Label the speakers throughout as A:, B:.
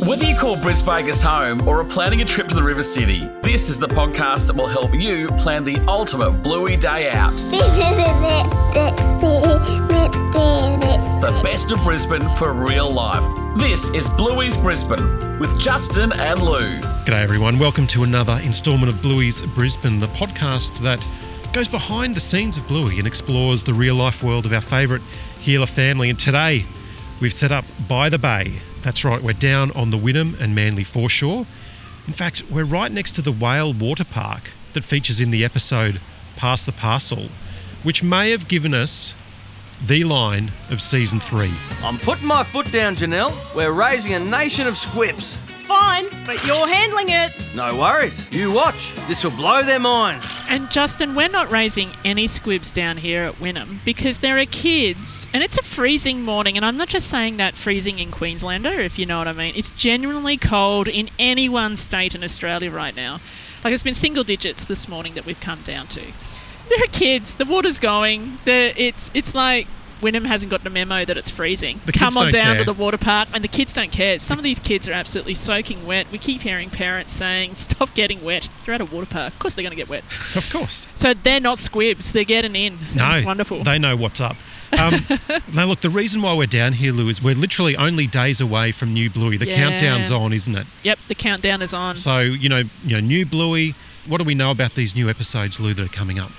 A: Whether you call Brisvegas home or are planning a trip to the River City, this is the podcast that will help you plan the ultimate bluey day out. The best of Brisbane for real life. This is Bluey's Brisbane with Justin and Lou.
B: G'day, everyone. Welcome to another instalment of Bluey's Brisbane, the podcast that goes behind the scenes of Bluey and explores the real life world of our favourite Heeler family. And today, we've set up by the bay. That's right, we're down on the Wynnum and Manly foreshore. In fact, we're right next to the Whale Water Park that features in the episode Pass the Parcel, which may have given us the line of season three.
C: I'm putting my foot down, Janelle. We're raising a nation of squips.
D: Fine, but you're handling it.
C: No worries. You watch. This will blow their minds.
D: And Justin, we're not raising any squibs down here at Wynnum because there are kids and it's a freezing morning. And I'm not just saying that freezing in Queenslander, if you know what I mean. It's genuinely cold in any one state in Australia right now. Like it's been single digits this morning that we've come down to. There are kids. The water's going. The it's it's like Wynnum hasn't got the memo that it's freezing.
B: The
D: Come on down
B: care.
D: to the water park, and the kids don't care. Some of these kids are absolutely soaking wet. We keep hearing parents saying, "Stop getting wet." You're at a water park. Of course, they're going to get wet.
B: Of course.
D: So they're not squibs. They're getting in.
B: No,
D: it's wonderful.
B: They know what's up. Um, now, look, the reason why we're down here, Lou, is we're literally only days away from New Bluey. The
D: Yeah.
B: countdown's on, isn't it?
D: yep, the countdown is on.
B: So, you know, you know, New Bluey. What do we know about these new episodes, Lou, that are coming up?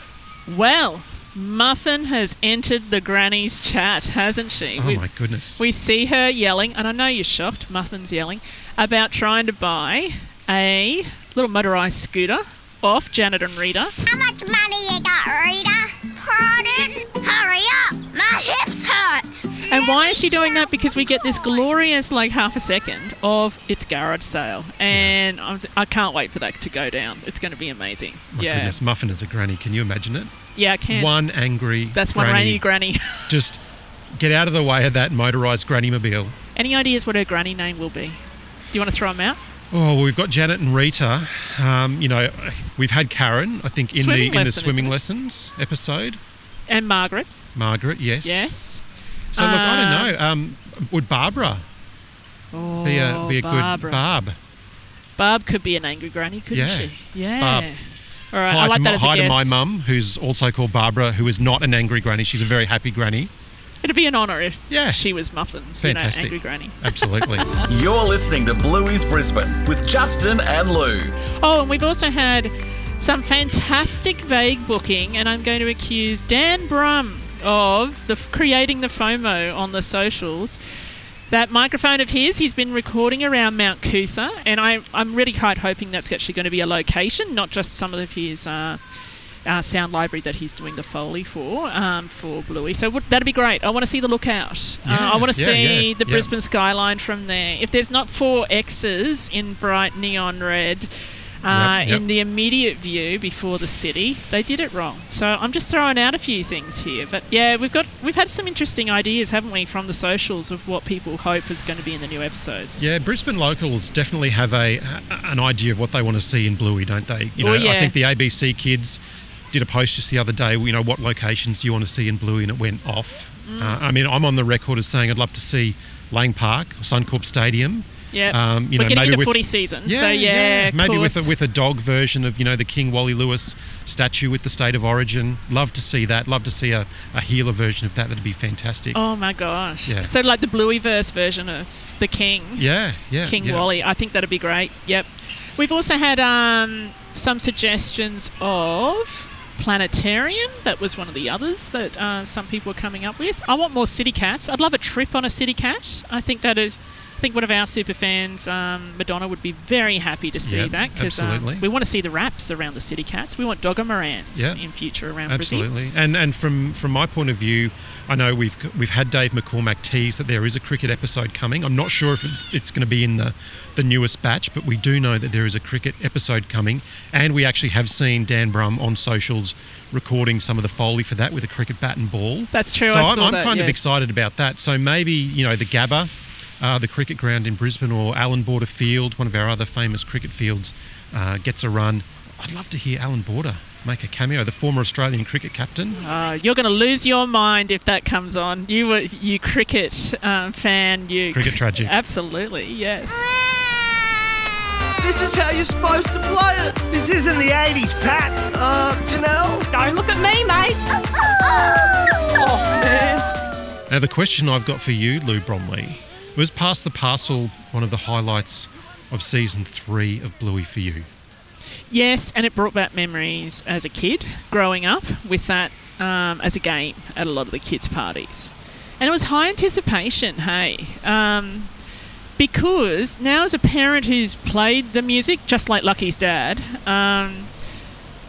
D: Well, Muffin has entered the granny's chat, hasn't she?
B: Oh
D: we,
B: my goodness!
D: we see her yelling, and I know you're shocked. Muffin's yelling about trying to buy a little motorised scooter off Janet and Rita.
E: How much money you got, Rita? Pardon? Hurry up! Hurt!
D: And why is she doing that? Because we get this glorious, like, half a second of its garage sale. And I'm, I can't wait for that to go down. It's going to be amazing.
B: My
D: yeah.
B: goodness, Muffin as a granny. Can you imagine it?
D: Yeah, I can.
B: One angry.
D: That's one
B: granny.
D: rainy granny.
B: Just get out of the way of that motorised granny mobile.
D: Any ideas what her granny name will be? Do you want to throw them out?
B: Oh, well, we've got Janet and Rita. Um, you know, we've had Karen. I think in
D: Swimming
B: the in the swimming lessons episode.
D: And Margaret.
B: Margaret, yes.
D: Yes.
B: So look, I don't know. Um, would Barbara
D: Oh,
B: be a be a
D: Barbara.
B: good Barb?
D: Barb could be an angry granny, couldn't
B: Yeah.
D: she? Yeah.
B: Barb.
D: All right,
B: hi
D: I like
B: to,
D: that
B: my,
D: as a
B: hi to my mum, who's also called Barbara, who is not an angry granny. She's a very happy granny.
D: It'd be an honour if
B: Yeah.
D: she was Muffins,
B: Fantastic.
D: you know, angry granny.
B: Absolutely.
A: You're listening to Bluey's Brisbane with Justin and Lou.
D: Oh, and we've also had some fantastic vague booking, and I'm going to accuse Dan Brumm of the creating the FOMO on the socials. That microphone of his, he's been recording around Mount Coot-tha, and I, I'm really quite hoping that's actually going to be a location, not just some of his uh, uh, sound library that he's doing the foley for um, for Bluey. So w- that'd be great. I want to see the lookout. uh, I want to
B: yeah,
D: see
B: yeah,
D: the
B: yeah.
D: Brisbane skyline from there. If there's not four X's in bright neon red. Uh,
B: Yep, yep.
D: In the immediate view before the city, they did it wrong. So I'm just throwing out a few things here, but yeah, we've got we've had some interesting ideas, haven't we, from the socials of what people hope is going to be in the new episodes.
B: yeah, Brisbane locals definitely have a, an idea of what they want to see in Bluey, don't they? You know,
D: Oh, yeah.
B: I think the ABC kids did a post just the other day. You know, what locations do you want to see in Bluey, and it went off.
D: Mm.
B: Uh, I mean, I'm on the record as saying I'd love to see Lang Park, Suncorp Stadium.
D: Yeah,
B: Um, you
D: we're
B: know,
D: getting
B: maybe
D: into
B: with-
D: footy season, so yeah, of
B: maybe with a, with a dog version of you know the King Wally Lewis statue with the state of origin. Love to see that. Love to see a, a heeler version of that. That'd be fantastic.
D: Oh my gosh!
B: Yeah.
D: So like the Blueyverse version of the King,
B: Yeah, yeah.
D: King
B: yeah.
D: Wally. I think that'd be great. Yep. We've also had um, some suggestions of planetarium. That was one of the others that uh, some people were coming up with. I want more city cats. I'd love a trip on a city cat. I think that is. I think one of our super fans, um, Madonna, would be very happy to see
B: Yep,
D: that because
B: absolutely.
D: we want to see the wraps around the city cats. We want dogger morans
B: Yeah.
D: in future around.
B: Absolutely, and and from from my point of view, I know we've we've had Dave McCormack tease that there is a cricket episode coming. I'm not sure if it, it's going to be in the the newest batch, but we do know that there is a cricket episode coming, and we actually have seen Dan Brumm on socials recording some of the foley for that with a cricket bat and ball.
D: That's true.
B: So
D: I
B: I'm,
D: saw
B: I'm
D: that,
B: kind of excited about that. So maybe you know the Gabba, uh, the cricket ground in Brisbane, or Allan Border Field, one of our other famous cricket fields, uh, gets a run. I'd love to hear Allan Border make a cameo. The former Australian cricket captain.
D: Uh, you're going to lose your mind if that comes on. You were you cricket um, fan. You
B: Cricket tragic.
D: Absolutely, yes.
C: This is how you're supposed to play it.
F: This isn't the 80s, Pat.
C: Uh, Janelle?
G: Don't look at me, mate.
C: Oh, man.
B: Now, the question I've got for you, Lou Bromley, was Pass the Parcel one of the highlights of season three of Bluey for you?
D: Yes, and it brought back memories as a kid growing up with that um, as a game at a lot of the kids' parties. And it was high anticipation, hey. Um, because now, as a parent who's played the music, just like Lucky's dad, um,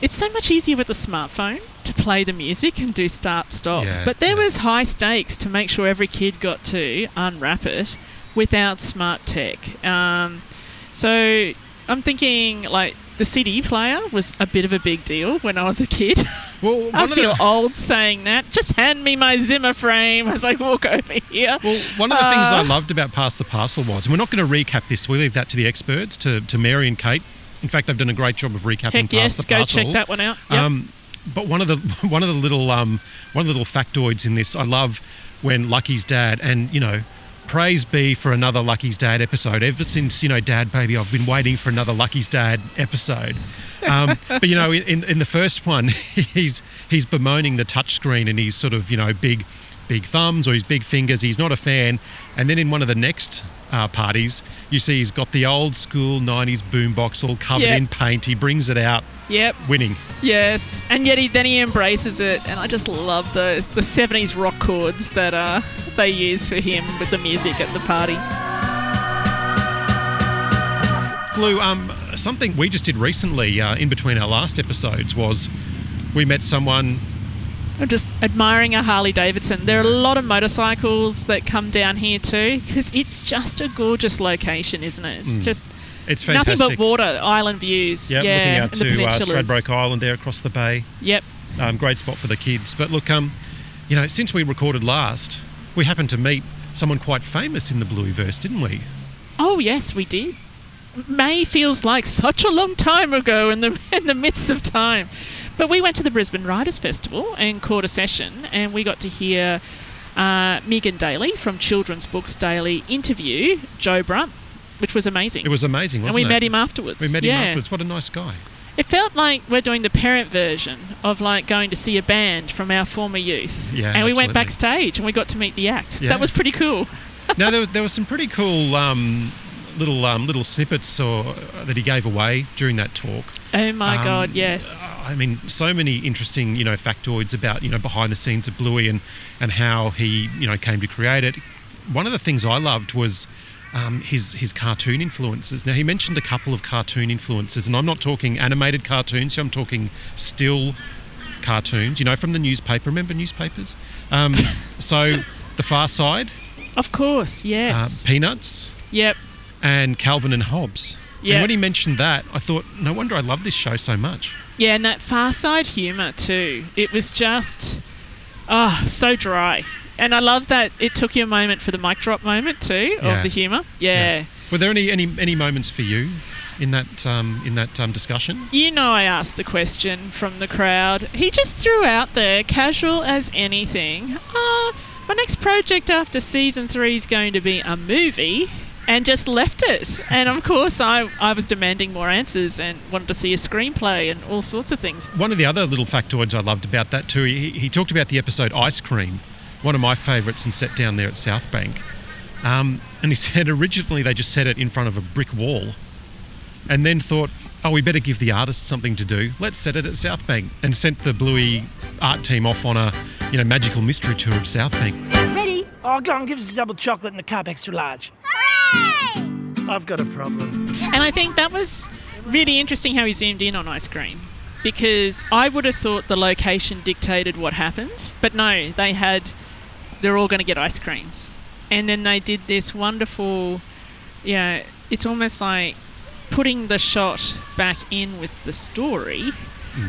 D: it's so much easier with the smartphone to play the music and do start stop.
B: Yeah,
D: but there
B: yeah.
D: was high stakes to make sure every kid got to unwrap it without smart tech. Um, so I'm thinking like the CD player was a bit of a big deal when I was a kid.
B: Well,
D: I
B: one of
D: feel
B: the,
D: old saying that. Just hand me my Zimmer frame as I walk over here.
B: well, one of the things I
D: Uh,
B: loved about Pass the Parcel was, and we're not going to recap this, we leave that to the experts, to, to Mary and Kate. In fact, they've done a great job of recapping
D: Heck
B: Past
D: yes,
B: the
D: go check that one out. Yep.
B: Um, but one of the one of the little um, one of the little factoids in this, I love when Lucky's dad, and you know, praise be for another Lucky's dad episode. Ever since you know, Dad Baby, I've been waiting for another Lucky's dad episode. Um, but you know, in, in the first one, he's he's bemoaning the touchscreen and he's sort of you know big big thumbs or his big fingers. He's not a fan. And then in one of the next uh, parties, you see he's got the old school '90s boombox all covered
D: Yep.
B: in paint. He brings it out,
D: Yep.
B: winning.
D: Yes, and yet he then he embraces it, and I just love those the '70s rock chords that uh, they use for him with the music at the party.
B: Blue, um, something we just did recently uh, in between our last episodes was we met someone.
D: I'm just admiring a Harley Davidson. There are a lot of motorcycles that come down here too, because it's just a gorgeous location, isn't it? It's just
B: It's Mm. fantastic.
D: nothing but water, island views.
B: Yeah,
D: Yeah,
B: looking out to uh. Stradbroke Island there across the bay.
D: Yep.
B: Um, great spot for the kids. But look, um, you know, since we recorded last, we happened to meet someone quite famous in the Blueyverse, didn't we?
D: Oh yes, we did. May feels like such a long time ago in the in the midst of time. But we went to the Brisbane Writers Festival and caught a session, and we got to hear uh, Megan Daley from Children's Books Daily interview Joe Brumm, which was amazing.
B: It was amazing,
D: and we
B: it?
D: met him afterwards.
B: We met
D: yeah.
B: him afterwards. What a nice guy.
D: It felt like we're doing the parent version of like going to see a band from our former youth.
B: Yeah,
D: and we went backstage and we got to meet the act.
B: Yeah.
D: That was pretty cool.
B: now there, was- there were some pretty cool um, little um, little snippets or, that he gave away during that talk.
D: Oh my
B: Um,
D: god, yes.
B: I mean, so many interesting, you know, factoids about, you know, behind the scenes of Bluey and, and how he, you know, came to create it. One of the things I loved was um, his his cartoon influences. Now he mentioned a couple of cartoon influences, and I'm not talking animated cartoons. I'm talking still cartoons. You know, from the newspaper. Remember newspapers? Um, so, The Far Side,
D: Of course,
B: uh,
D: yes.
B: Peanuts,
D: yep.
B: And Calvin and Hobbes.
D: Yeah.
B: And when he mentioned that, I thought, no wonder I love this show so much.
D: Yeah, and that far side humour too. It was just, oh, so dry. And I love that it took you a moment for the mic drop moment too
B: Yeah.
D: of the humour. Yeah.
B: Were there any any, any moments for you in that um, in that um, discussion?
D: You know, I asked the question from the crowd. He just threw out there, casual as anything. Uh, my next project after season three is going to be a movie. And just left it. And of course, I, I was demanding more answers and wanted to see a screenplay and all sorts of things.
B: One of the other little factoids I loved about that too, he, he talked about the episode Ice Cream, one of my favourites, and set down there at South Bank. Um, and he said originally they just set it in front of a brick wall, and then thought, oh, we better give the artist something to do. Let's set it at South Bank, and sent the Bluey art team off on a you know magical mystery tour of South Bank.
G: Ready?
F: Oh, go on, give us a double chocolate and a cup extra large.
E: Hooray!
F: I've got a problem.
D: And I think that was really interesting how he zoomed in on ice cream because I would have thought the location dictated what happened, but no, they had they're all going to get ice creams. And then they did this wonderful yeah, it's almost like putting the shot back in with the story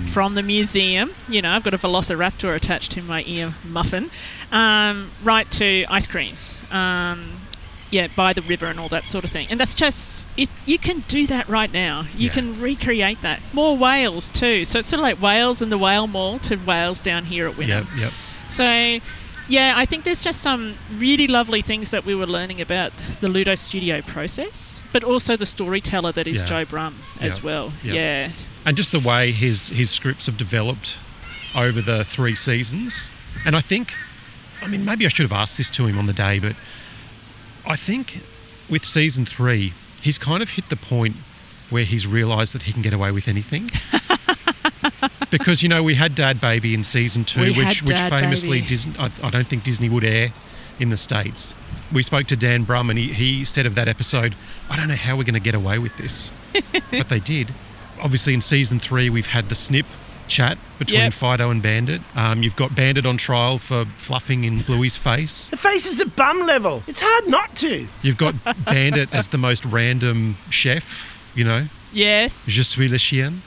D: from the museum. You know, I've got a velociraptor attached to my ear muffin, um, right to ice creams. Um, yeah, by the river and all that sort of thing. And that's just it, you can do that right now. You
B: Yeah.
D: can recreate that. More whales too. So it's sort of like Wales and the Whale Mall to Wales down here at Wynnum.
B: Yep, yep.
D: So, yeah, I think there's just some really lovely things that we were learning about the Ludo Studio process, but also the storyteller that is
B: Yeah.
D: Joe Brumm as
B: Yeah.
D: well.
B: Yeah.
D: Yeah.
B: and just the way his his scripts have developed over the three seasons. And I think, I mean, maybe I should have asked this to him on the day, but I think with season three, he's kind of hit the point where he's realised that he can get away with anything. because you know we had Dad Baby in season two,
D: We
B: which which famously
D: Baby.
B: Disney, I, I don't think Disney would air in the states. We spoke to Dan Brumm, and he, he said of that episode, "I don't know how we're going to get away with this," but they did. Obviously, in season three, we've had the snip chat between
D: Yep.
B: Fido and Bandit. Um, you've got Bandit on trial for fluffing in Bluey's face.
F: The face is a bum level. It's hard not to.
B: You've got Bandit as the most random chef. You know,
D: Yes.
B: je suis le chien.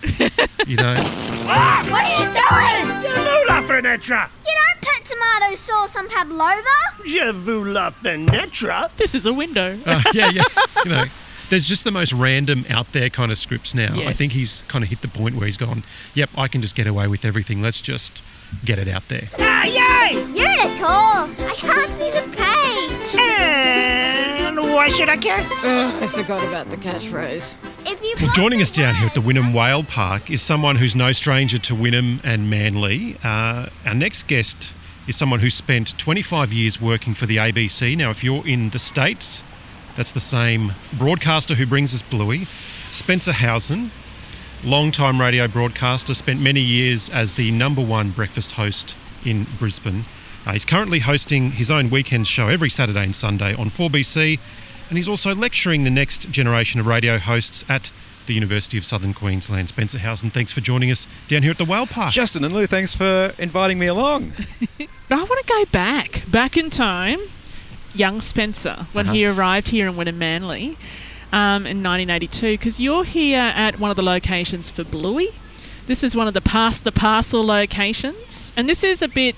B: You know,
E: What are you doing?
F: Je vous la fenêtre.
E: You don't put tomato sauce on pavlova.
F: Je vous la fenêtre.
D: this is a window.
B: Uh, yeah, yeah. You know, there's just the most random out there kind of scripts now. I think he's kind of hit the point where he's gone, yep, I can just get away with everything. Let's just get it out there.
F: Ah, yay!
E: Unicorns. I can't see the page.
F: And why should I care?
G: I forgot about the catchphrase.
E: If you
B: Well, joining us down here at the
E: word-
B: Wynnum Whale Park is someone who's no stranger to Wynnum and Manly. Uh, our next guest is someone who spent 25 years working for the ABC. Now, if you're in the States, that's the same broadcaster who brings us Bluey. Spencer Howson, long-time radio broadcaster, spent many years as the number one breakfast host in Brisbane. Uh, he's currently hosting his own weekend show every Saturday and Sunday on 4BC, and he's also lecturing the next generation of radio hosts at the University of Southern Queensland. Spencer Howson, thanks for joining us down here at the Whale Park.
H: Justin and Lou, thanks for inviting me along.
D: But I want to go back, back in time. Young Spencer, when he arrived here in Wynnum Manly um, in 1982, because you're here at one of the locations for Bluey. This is one of the pass the parcel locations, and this is a bit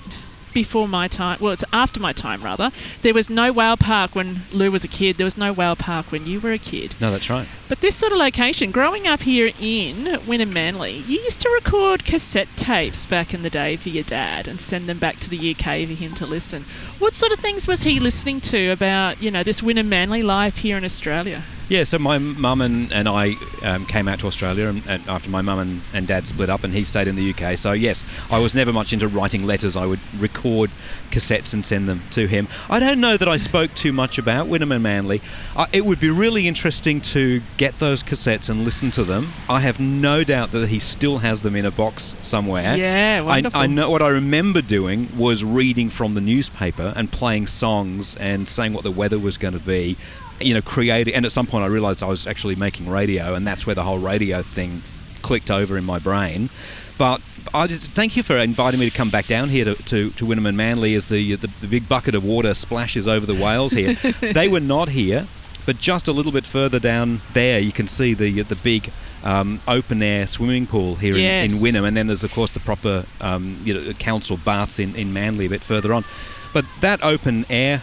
D: before my time. Well, it's after my time rather. There was no whale park when Lou was a kid. There was no whale park when you were a kid.
H: No, that's right.
D: But this sort of location, growing up here in Wynnum Manly, you used to record cassette tapes back in the day for your dad and send them back to the UK for him to listen. What sort of things was he listening to about, you know, this Wynnum Manly life here in Australia?
H: Yeah, so my mum and, and I um, came out to Australia and, and after my mum and, and dad split up and he stayed in the UK. So, yes, I was never much into writing letters. I would record cassettes and send them to him. I don't know that I spoke too much about Wynnum and Manly. Uh, it would be really interesting to get those cassettes and listen to them. I have no doubt that he still has them in a box somewhere.
D: Yeah,
H: I,
D: wonderful.
H: I know what I remember doing was reading from the newspaper and playing songs and saying what the weather was going to be. You know, creating. And at some point, I realised I was actually making radio, and that's where the whole radio thing clicked over in my brain. But I just thank you for inviting me to come back down here to, to, to Wynnum and Manly as the, the the big bucket of water splashes over the whales here. they were not here, but just a little bit further down there, you can see the the big um, open air swimming pool here in, in Wynnum, and then there's of course the proper um, you know council baths in, in Manly a bit further on. But that open air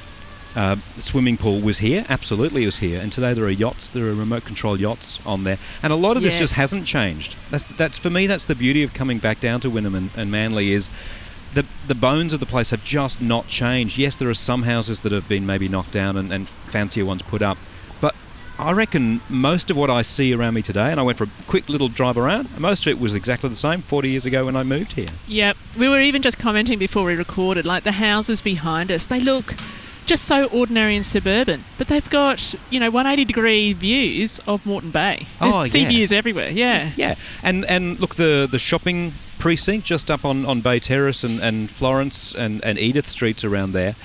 H: uh, swimming pool was here, absolutely it was here, and today there are yachts, there are remote control yachts on there, and a lot of this just hasn't changed. That's that's for me. That's the beauty of coming back down to Wynnum and, and Manly is. The, the bones of the place have just not changed. Yes, there are some houses that have been maybe knocked down and, and fancier ones put up, but I reckon most of what I see around me today, and I went for a quick little drive around, most of it was exactly the same 40 years ago when I moved here.
D: Yep. We were even just commenting before we recorded, like the houses behind us, they look just so ordinary and suburban, but they've got, you know, 180 degree views of Moreton Bay. There's
H: Oh,
D: sea
H: yeah.
D: views everywhere, yeah.
H: Yeah, and and look, the the shopping precinct just up on, on Bay Terrace and, and Florence and, and Edith streets around there.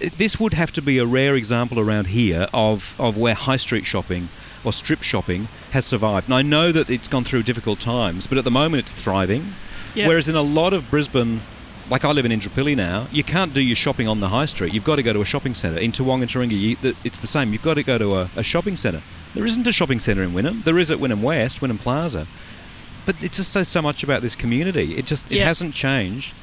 H: Eh, this would have to be a rare example around here of, of where high street shopping or strip shopping has survived. And I know that it's gone through difficult times, but at the moment it's thriving.
D: Yep.
H: Whereas in a lot of Brisbane, like I live in Indooroopilly now, you can't do your shopping on the high street. You've got to go to a shopping centre. In Toowong and the, it's the same. You've got to go to a, a shopping centre. There isn't a shopping centre in Wynnum. There is at Wynnum West, Wynnum Plaza. But it just says so much about this community. It just it
D: Yeah.
H: hasn't changed.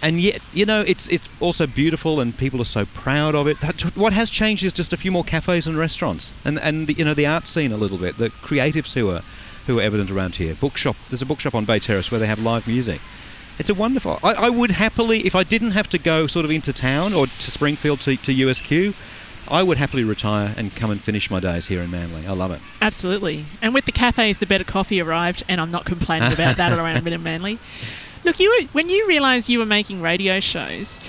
H: and yet, you know, it's it's also beautiful, and people are so proud of it. That, what has changed is just a few more cafes and restaurants, and and the, you know the art scene a little bit, the creatives who are who are evident around here. Bookshop, there's a bookshop on Bay Terrace where they have live music. It's a wonderful. I, I would happily, if I didn't have to go sort of into town or to Springfield to, to USQ, I would happily retire and come and finish my days here in Manly. I love it.
D: Absolutely. And with the cafes, the better coffee arrived, and I'm not complaining about that around Manly. Look, you were, when you realised you were making radio shows,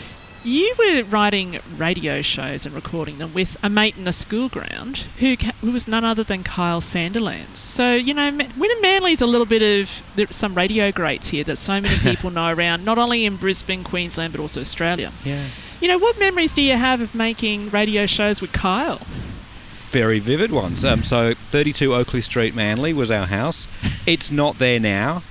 D: you were writing radio shows and recording them with a mate in the school ground who, ca- who was none other than Kyle Sandilands. So, you know, Ma- Wynnum Manly's a little bit of there's some radio greats here that so many people know around, not only in Brisbane, Queensland, but also Australia.
H: Yeah.
D: You know, what memories do you have of making radio shows with Kyle?
H: Very vivid ones. Um, so 32 Oakley Street, Manly was our house. It's not there now.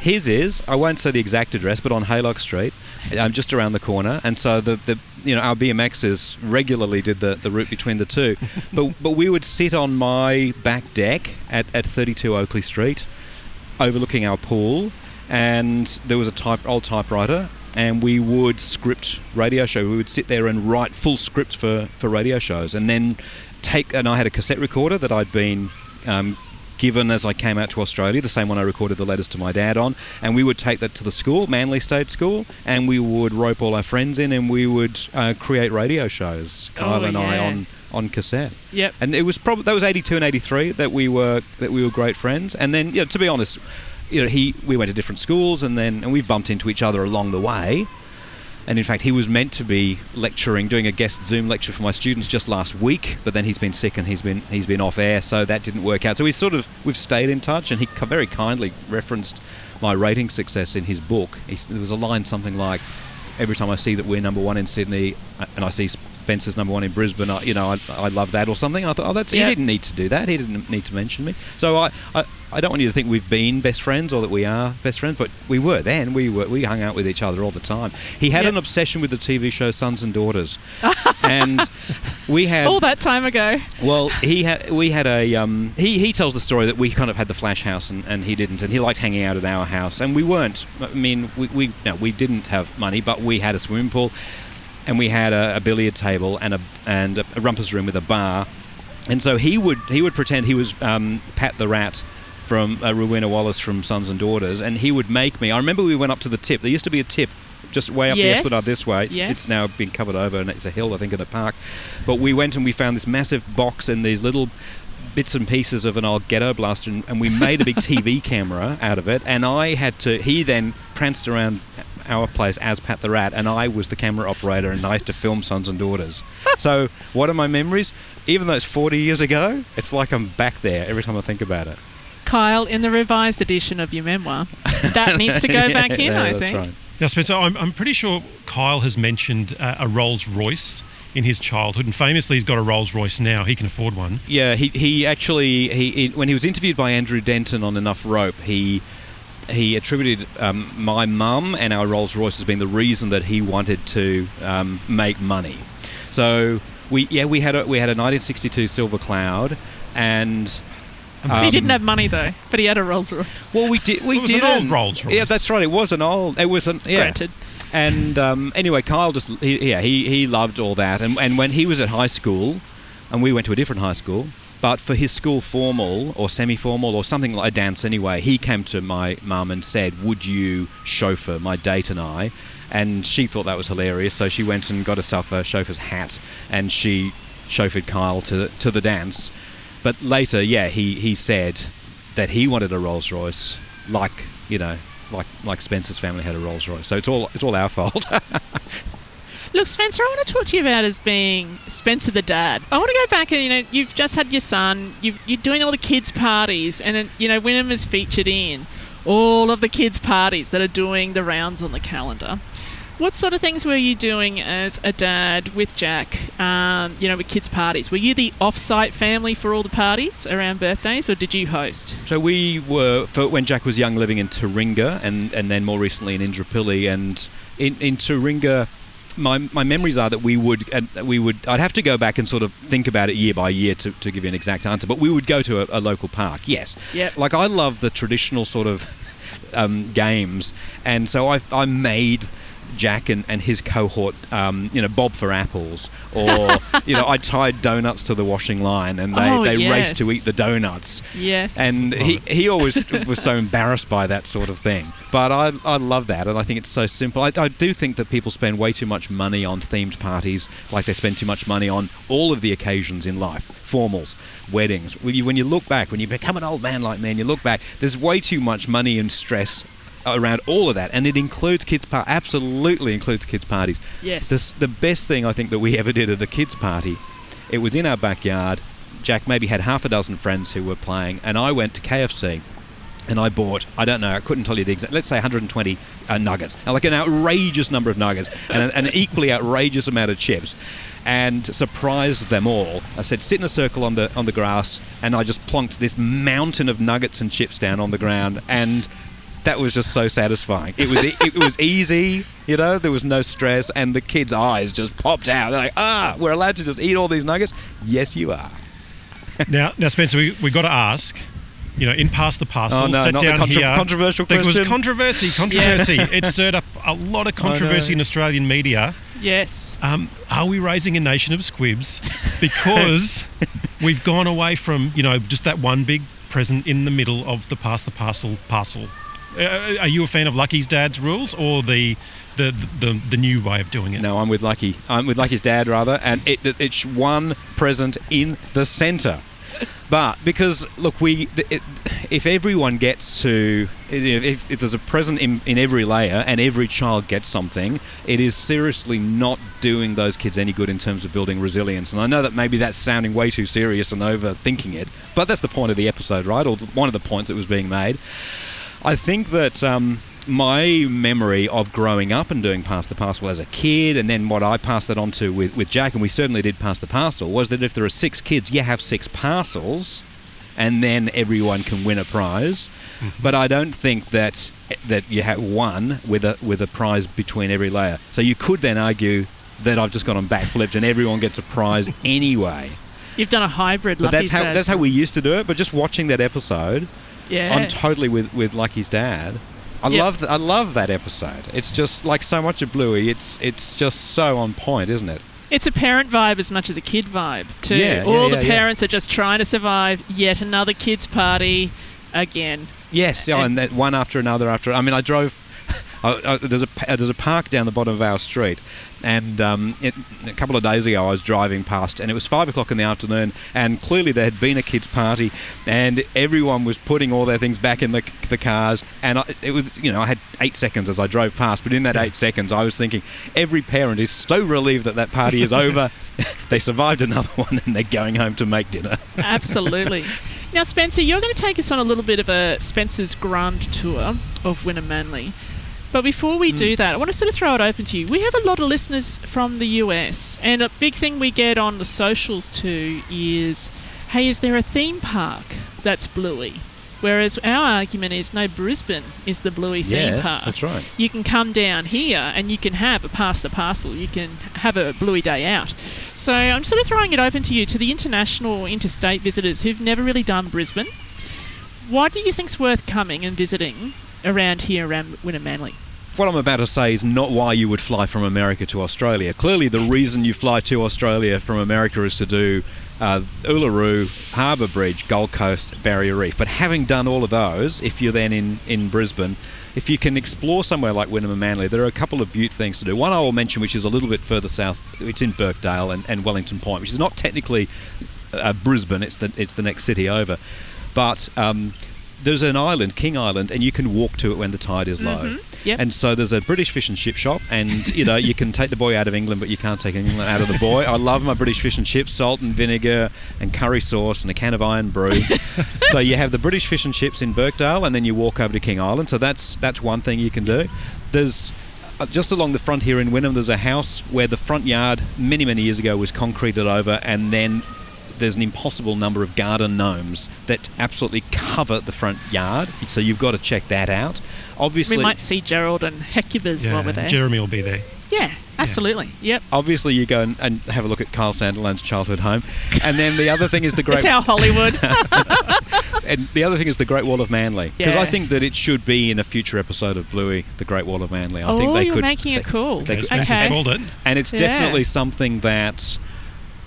H: His is. I won't say the exact address, but on Haylock Street, um, just around the corner. And so the, the you know our BMXs regularly did the, the route between the two, but but we would sit on my back deck at, at 32 Oakley Street, overlooking our pool, and there was a type old typewriter. And we would script radio show. We would sit there and write full scripts for, for radio shows, and then take. And I had a cassette recorder that I'd been um, given as I came out to Australia, the same one I recorded the letters to my dad on, and we would take that to the school, Manly State School, and we would rope all our friends in, and we would uh, create radio shows, Kyle
D: Oh,
H: and I on on cassette.
D: Yep.
H: And it was probably that was eighty two and eighty three that we were that we were great friends, and then you know, to be honest, you know he we went to different schools, and then and we bumped into each other along the way. And in fact, he was meant to be lecturing, doing a guest Zoom lecture for my students just last week, but then he's been sick and he's been he's been off air, so that didn't work out. So we sort of we've stayed in touch, and he very kindly referenced my rating success in his book. He, there was a line something like, "Every time I see that we're number one in Sydney, and I see Spencer's number one in Brisbane, I, you know, I, I love that," or something. And I thought, "Oh, that's
D: Yeah.
H: he didn't need to do that. He didn't need to mention me." So I, I I don't want you to think we've been best friends or that we are best friends, but we were then. We were we hung out with each other all the time. He had
D: Yep.
H: an obsession with the TV show Sons and Daughters, and we had
D: All that time ago.
H: well, he had we had a um, he he tells the story that we kind of had the flash house and, and he didn't, and he liked hanging out at our house, and we weren't. I mean, we we no, we didn't have money, but we had a swimming pool, and we had a, a billiard table and a and a, a rumpus room with a bar, and so he would he would pretend he was um, Pat the Rat. From uh, Rowena Wallace from Sons and Daughters, and he would make me. I remember we went up to the tip. There used to be a tip just way up
D: Yes.
H: the Esplanade this way. It's,
D: Yes.
H: it's now been covered over, and it's a hill, I think, in a park. But we went and we found this massive box and these little bits and pieces of an old ghetto blaster, and, and we made a big TV camera out of it. And I had to. He then pranced around our place as Pat the Rat, and I was the camera operator, and I had to film Sons and Daughters. so, what are my memories? Even though it's 40 years ago, it's like I'm back there every time I think about it.
D: Kyle, in the revised edition of your memoir, that needs to go
H: Yeah,
D: back in,
H: yeah,
D: I think.
H: right.
B: Now, Spencer, I'm, I'm pretty sure Kyle has mentioned uh, a Rolls Royce in his childhood, and famously, he's got a Rolls Royce now. He can afford one.
H: Yeah, he, he actually he, he when he was interviewed by Andrew Denton on Enough Rope, he he attributed um, my mum and our Rolls Royce as being the reason that he wanted to um, make money. So we yeah we had a we had a 1962 Silver Cloud, and
D: he
H: um,
D: didn't have money though, but he had a Rolls Royce.
H: Well, we did. We
B: It was an
H: did
B: old Rolls Royce.
H: Yeah, that's right. It was an old. It was an yeah.
D: Granted.
H: And um, anyway, Kyle just he, yeah he, he loved all that, and and when he was at high school, and we went to a different high school, but for his school formal or semi-formal or something like a dance anyway, he came to my mum and said, "Would you chauffeur my date and I?" And she thought that was hilarious, so she went and got herself a chauffeur's hat, and she chauffeured Kyle to to the dance. But later, yeah, he, he said that he wanted a Rolls Royce, like you know, like like Spencer's family had a Rolls Royce. So it's all it's all our fault.
D: Look, Spencer, I want to talk to you about as being Spencer the dad. I want to go back and you know you've just had your son. You've, you're doing all the kids' parties, and you know Wynnum is featured in all of the kids' parties that are doing the rounds on the calendar. What sort of things were you doing as a dad with Jack? Um, you know, with kids' parties. Were you the off-site family for all the parties around birthdays, or did you host?
H: so we were for when Jack was young, living in Taringa, and and then more recently in Indooroopilly, and in in Taringa. My, my memories are that we would we would I'd have to go back and sort of think about it year by year to, to give you an exact answer but we would go to a, a local park yes
D: Yep.
H: like I love the traditional sort of um, games, and so I, I made Jack and, and his cohort, um, you know, bob for apples, or you know, I tied donuts to the washing line, and they,
D: Oh,
H: they raced to eat the donuts.
D: Yes.
H: And he, he always was so embarrassed by that sort of thing. But I, I love that, and I think it's so simple. I, I do think that people spend way too much money on themed parties, like they spend too much money on all of the occasions in life formals, weddings. When you, when you look back, when you become an old man like me, and you look back, there's way too much money and stress around all of that, and it includes kids' par- absolutely includes kids' parties.
D: Yes.
H: This, the best thing I think that we ever did at a kids' party, it was in our backyard. Jack maybe had half a dozen friends who were playing, and I went to KFC and I bought, I don't know, I couldn't tell you the exact, let's say 120 uh, nuggets, like an outrageous number of nuggets, and an, an equally outrageous amount of chips, and surprised them all. I said, sit in a circle on the on the grass, and I just plonked this mountain of nuggets and chips down on the ground, and that was just so satisfying. It was e, it, it was easy, you know. There was no stress, and the kids' eyes just popped out. They're like, ah, we're allowed to just eat all these nuggets. Yes, you are.
B: Now, now, Spencer, we we got to ask. You know, in pass the parcel,
H: Oh, no,
B: set
H: not the
B: down
H: contro-
B: here.
H: controversial
B: There was
H: question.
B: controversy, controversy. it stirred up a lot of controversy in Australian media.
D: yes.
B: Um, are we raising a nation of squibs because we've gone away from you know just that one big present in the middle of the pass the parcel parcel? Uh, are you a fan of Lucky's dad's rules or the the, the the new way of doing it?
H: No, I'm with Lucky. I'm with Lucky's dad rather, and it, it, it's one present in the centre. But because look, we it, if everyone gets to if, if there's a present in, in every layer and every child gets something, it is seriously not doing those kids any good in terms of building resilience. And I know that maybe that's sounding way too serious and overthinking it, but that's the point of the episode, right? Or one of the points that was being made. I think that um, my memory of growing up and doing pass the parcel as a kid, and then what I passed that on to with, with Jack, and we certainly did pass the parcel, was that if there are six kids, you have six parcels, and then everyone can win a prize. But I don't think that that you have one with a with a prize between every layer. So you could then argue that I've just gone on backflips and everyone gets a prize anyway.
D: You've done a hybrid.
H: But that's how
D: Dad's
H: that's how we used to do it. But just watching that episode,
D: Yeah.
H: I'm totally with with Lucky's dad. I
D: Yeah.
H: love th- I love that episode. It's just like so much of Bluey. It's it's just so on point, isn't it?
D: It's a parent vibe as much as a kid vibe, too.
H: Yeah, yeah,
D: All
H: yeah,
D: the
H: yeah.
D: parents are just trying to survive yet another kids' party again.
H: Yes, oh, yeah, and that one after another after. I mean, I drove. I, I, there's a there's a park down the bottom of our street, and um, it, a couple of days ago I was driving past, and it was five o'clock in the afternoon, and clearly there had been a kids' party, and everyone was putting all their things back in the, the cars, and I, it was you know I had eight seconds as I drove past, but in that eight seconds I was thinking every parent is so relieved that that party is over, they survived another one, and they're going home to make dinner.
D: Absolutely. now, Spencer, you're going to take us on a little bit of a Spencer's Grand tour of Wynnum Manly. But before we
H: Hmm.
D: do that, I want to sort of throw it open to you. We have a lot of listeners from the US, and a big thing we get on the socials too is hey, is there a theme park that's Bluey? Whereas our argument is no, Brisbane is the Bluey theme
H: Yes,
D: park.
H: that's right.
D: You can come down here and you can have a pass the parcel. You can have a Bluey day out. So I'm sort of throwing it open to you, to the international, interstate visitors who've never really done Brisbane. What do you think's worth coming and visiting around here around Wynnum Manly?
H: What I'm about to say is not why you would fly from America to Australia. Clearly, the reason you fly to Australia from America is to do uh, Uluru, Harbour Bridge, Gold Coast, Barrier Reef. But having done all of those, if you're then in, in Brisbane, if you can explore somewhere like Wynnum Manly, there are a couple of beaut things to do. One I will mention, which is a little bit further south, it's in Birkdale and, and Wellington Point, which is not technically uh, Brisbane, it's the, it's the next city over. But um, there's an island, King Island, and you can walk to it when the tide is low.
D: Yep.
H: And so there's a British fish and chip shop, and you know you can take the boy out of England, but you can't take England out of the boy. I love my British fish and chips, salt and vinegar, and curry sauce, and a can of Irn-Bru. so you have the British fish and chips in Birkdale, and then you walk over to King Island. So that's that's one thing you can do. There's uh, just along the front here in Wynnum, there's a house where the front yard many many years ago was concreted over, and then there's an impossible number of garden gnomes that absolutely cover the front yard. So you've got to check that out. Obviously,
D: We might see Gerald and Hecubas while we're there.
B: Jeremy will be there.
D: yeah, absolutely. Yep.
H: obviously you go and, and have a look at Kyle Sandilands' childhood home, and then the other thing is the great
D: It's our Hollywood.
H: And the other thing is the Great Wall of Manly, because I think that it should be in a future episode of Bluey, the Great Wall of Manly. I
D: oh,
H: think they
D: you're
H: could,
D: making it
H: they-
D: cool.
H: they
B: Okay,
H: could-
B: Spencer's
D: Okay.
B: called it.
H: and it's
D: Yeah.
H: definitely something that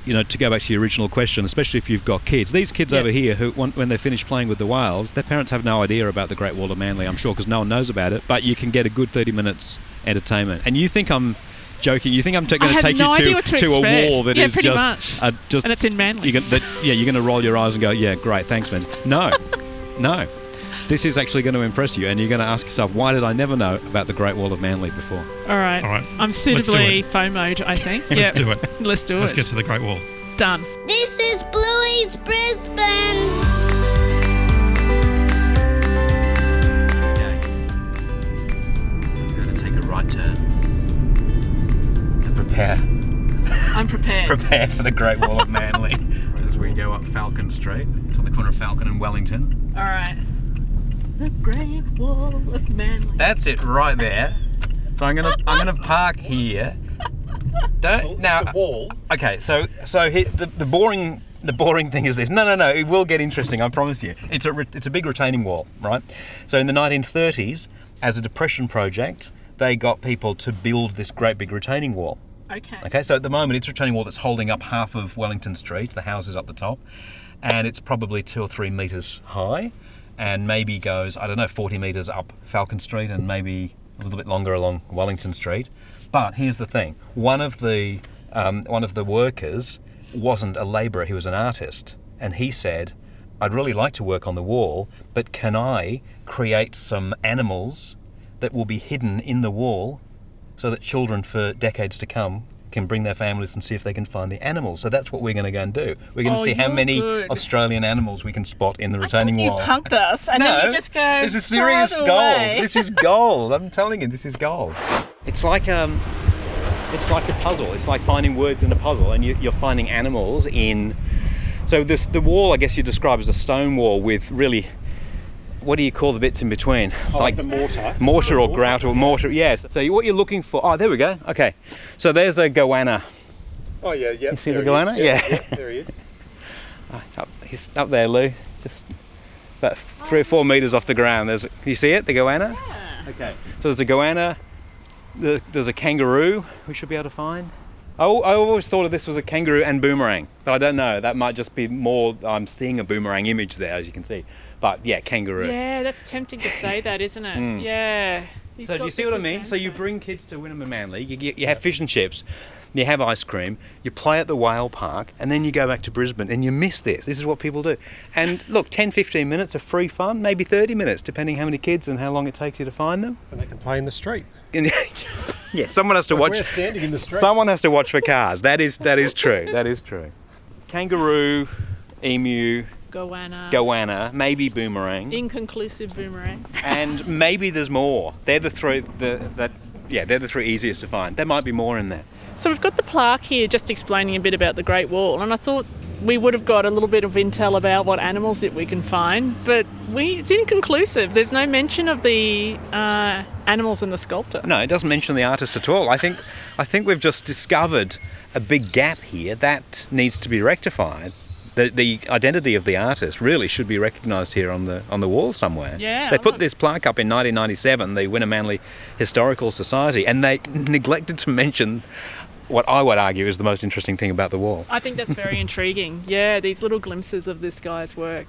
H: you know to go back to your original question especially if you've got kids. These kids
D: Yeah.
H: over here who when they finish playing with the whales their parents have no idea about the great wall of manly i'm sure because no one knows about it but you can get a good 30 minutes entertainment. And you think i'm joking? You think i'm
D: I
H: going to take
D: no
H: you to,
D: to
H: to a wall that
D: Yeah,
H: is just uh, just
D: and it's in Manly.
H: you're gonna, that, yeah you're going to roll your eyes and go yeah great thanks man. No. No this is actually going to impress you and you're going to ask yourself why did i never know about the great wall of manly before
D: All right.
B: All right.
D: I'm
B: Let's
D: suitably
B: it.
D: FOMO'd, I think.
B: Let's
D: Yep.
B: do it.
D: Let's do it.
B: Let's get to the Great Wall.
D: Done.
E: This is Bluey's Brisbane.
H: you're going to take a right turn and prepare
D: I'm prepared.
H: prepare for the Great Wall of Manly as we go up Falcon Street. It's on the corner of Falcon and Wellington.
D: All right. The Great Wall of Manly.
H: That's it right there. So I'm gonna I'm gonna park here. Don't now.
B: wall.
H: Okay, so so here, the the boring the boring thing is this. No, no, no. It will get interesting. I promise you. It's a it's a big retaining wall, right? So in the 1930s, as a depression project, they got people to build this great big retaining wall.
D: Okay.
H: Okay, so at the moment it's a retaining wall that's holding up half of Wellington Street, the houses up the top, and it's probably two or three metres high, and maybe goes, I don't know, 40 metres up Falcon Street and maybe a little bit longer along Wellington Street. But here's the thing: one of the um, one of the workers wasn't a labourer; he was an artist, and he said, "I'd really like to work on the wall, but can I create some animals that will be hidden in the wall so that children for decades to come can bring their families and see if they can find the animals. So that's what we're going to go and do. We're going to
D: Oh,
H: see how many
D: good.
H: Australian animals we can spot in the
D: I
H: retaining
D: thought you
H: wall.
D: punked us, and
H: no,
D: then you just go.
H: This is serious
D: "By
H: gold. This is gold. I'm telling you, this is gold. It's like um, it's like a puzzle. It's like finding words in a puzzle, and you, you're finding animals in. So this the wall, I guess you describe as a stone wall with really. What do you call the bits in between? It's
B: like the mortar.
H: mortar or grout or mortar. Yes. So what you're looking for? Oh, there we go. Okay. So there's a goanna.
B: Oh yeah, yeah.
H: You see the goanna? Yeah.
B: there he is.
H: Up, he's up there, Lou. Just about three or four meters off the ground. There's, you see it, the goanna? Yeah. Okay. So there's a goanna. There's a kangaroo. We should be able to find. I, I always thought of this was a kangaroo and boomerang, but I don't know. That might just be more. I'm seeing a boomerang image there, as you can see. But yeah, kangaroo.
D: Yeah, that's tempting to say that, isn't it? Hmm. Yeah. He's
H: So do you see what I mean? So you bring kids to Wynnum Manly, you, get- you have fish and chips, you have ice cream, you play at the whale park, and then you go back to Brisbane and you miss this. This is what people do. And look, 10, 15 minutes of free fun, maybe 30 minutes, depending how many kids and how long it takes you to find them.
B: And they can play in the street.
H: Yeah, someone has to
B: Like
H: watch.
B: we're standing in the street.
H: Someone has to watch for cars. That is that is true. That is true. Kangaroo, emu,
D: Goanna.
H: goanna, maybe boomerang.
D: Inconclusive boomerang.
H: and maybe there's more. They're the three the, that yeah, they're the three easiest to find. There might be more in there.
D: So we've got the plaque here just explaining a bit about the Great Wall, and I thought we would have got a little bit of intel about what animals that we can find, but we it's inconclusive. There's no mention of the uh, animals and the sculptor.
H: No, it doesn't mention the artist at all. I think I think we've just discovered a big gap here that needs to be rectified. The, the identity of the artist really should be recognised here on the on the wall somewhere.
D: Yeah,
H: They put this plaque up in 1997, the Wynnum Manly Historical Society, and they neglected to mention what I would argue is the most interesting thing about the wall.
D: I think that's very intriguing. Yeah, these little glimpses of this guy's work.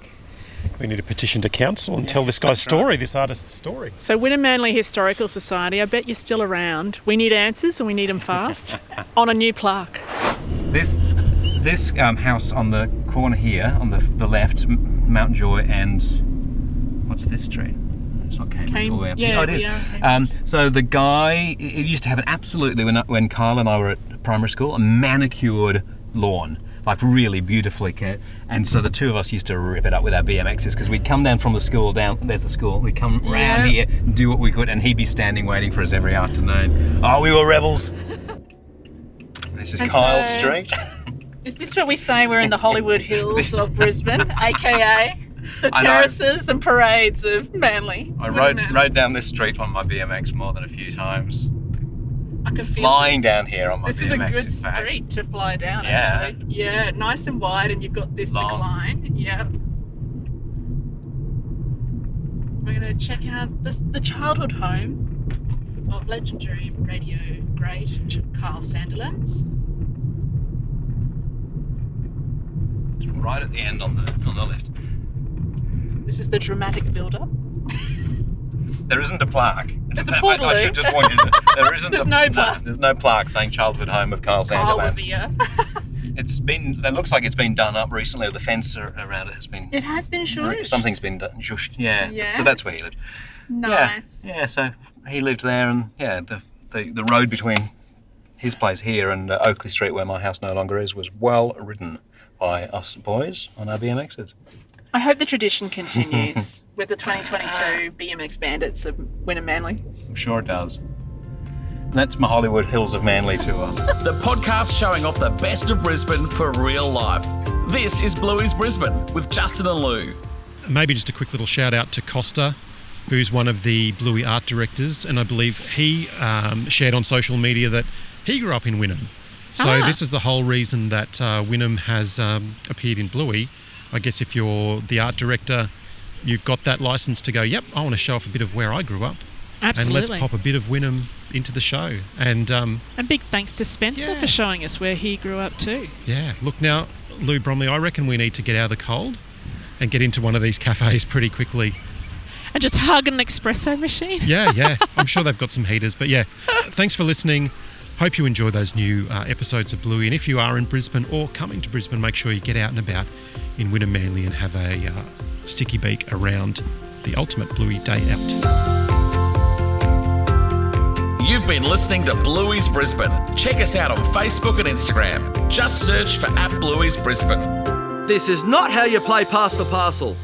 B: We need a petition to council and tell this guy's story, this artist's story.
D: So, Wynnum Manly Historical Society, I bet you're still around. We need answers and we need them fast on a new plaque.
H: This this um, house on the corner here, on the, the left, M- Mount Joy, and what's this street? It's not Cambridge.
D: Cam-
H: all the way up.
D: yeah,
H: oh, it is.
D: yeah,
H: Um, so the guy, it it used to have an absolutely when when Kyle and I were at primary school, a manicured lawn. Like really beautifully kept, and so the two of us used to rip it up with our BMXs because we'd come down from the school down. There's the school. We'd come round
D: Yeah.
H: here, do what we could, and he'd be standing waiting for us every afternoon. Oh, we were rebels. This is
D: And
H: Kyle
D: so-
H: Street.
D: Is this what we say we're in the Hollywood Hills of Brisbane, aka the terraces and parades of Manly?
H: I rode, rode down this street on my BMX more than a few times.
D: I can feel
H: Flying
D: this.
H: down here on my
D: This
H: BMX.
D: is a good street to fly down,
H: Yeah.
D: actually. Yeah, nice and wide, and you've got this
H: Long.
D: decline. Yeah. We're going to check out the, the childhood home of legendary radio great Kyle Sandilands.
H: Right at the end on the on the left.
D: This is the dramatic build-up.
H: There isn't a plaque.
D: It's a
H: I- I,
D: portaloo.
H: should just warn you. There isn't.
D: There's
H: a,
D: no plaque.
H: There's no plaque saying childhood home of Carl
D: Carl was
H: Sandilands.
D: here.
H: It's been. It looks like it's been done up recently. The fence around it has been.
D: It has been short.
H: Something's been done. Shushed. Yeah.
D: Yes.
H: So that's where he lived.
D: Nice.
H: Yeah. Yeah. So he lived there, and yeah, the the, the road between his place here and uh, Oakley Street, where my house no longer is, was well ridden by us boys on our BMXs.
D: I hope the tradition continues with the 2022 BMX Bandits of Wynnum Manly.
H: I'm sure it does. And that's my Hollywood Hills of Manly tour.
A: The podcast showing off the best of Brisbane for real life. This is Bluey's Brisbane with Justin and Lou.
B: Maybe just a quick little shout out to Costa, who's one of the Bluey art directors, and I believe he um, shared on social media that he grew up in Wynnum. So
D: Ah.
B: this is the whole reason that uh, Wynnum has um, appeared in Bluey. I guess if you're the art director, you've got that license to go. Yep, I want to show off a bit of where I grew up,
D: Absolutely.
B: and let's pop a bit of Wynnum into the show. And um,
D: And big thanks to Spencer
B: Yeah.
D: for showing us where he grew up too.
B: yeah, look now, Lou Bromley, I reckon we need to get out of the cold and get into one of these cafes pretty quickly.
D: And just hug an espresso machine.
B: Yeah, yeah. I'm sure they've got some heaters. But yeah, thanks for listening. Hope you enjoy those new uh, episodes of Bluey. And if you are in Brisbane or coming to Brisbane, make sure you get out and about in Wynnum Manly and have a uh, sticky beak around the ultimate Bluey day out.
A: You've been listening to Bluey's Brisbane. Check us out on Facebook and Instagram. Just search for at Bluey's Brisbane.
C: This is not how you play pass the parcel.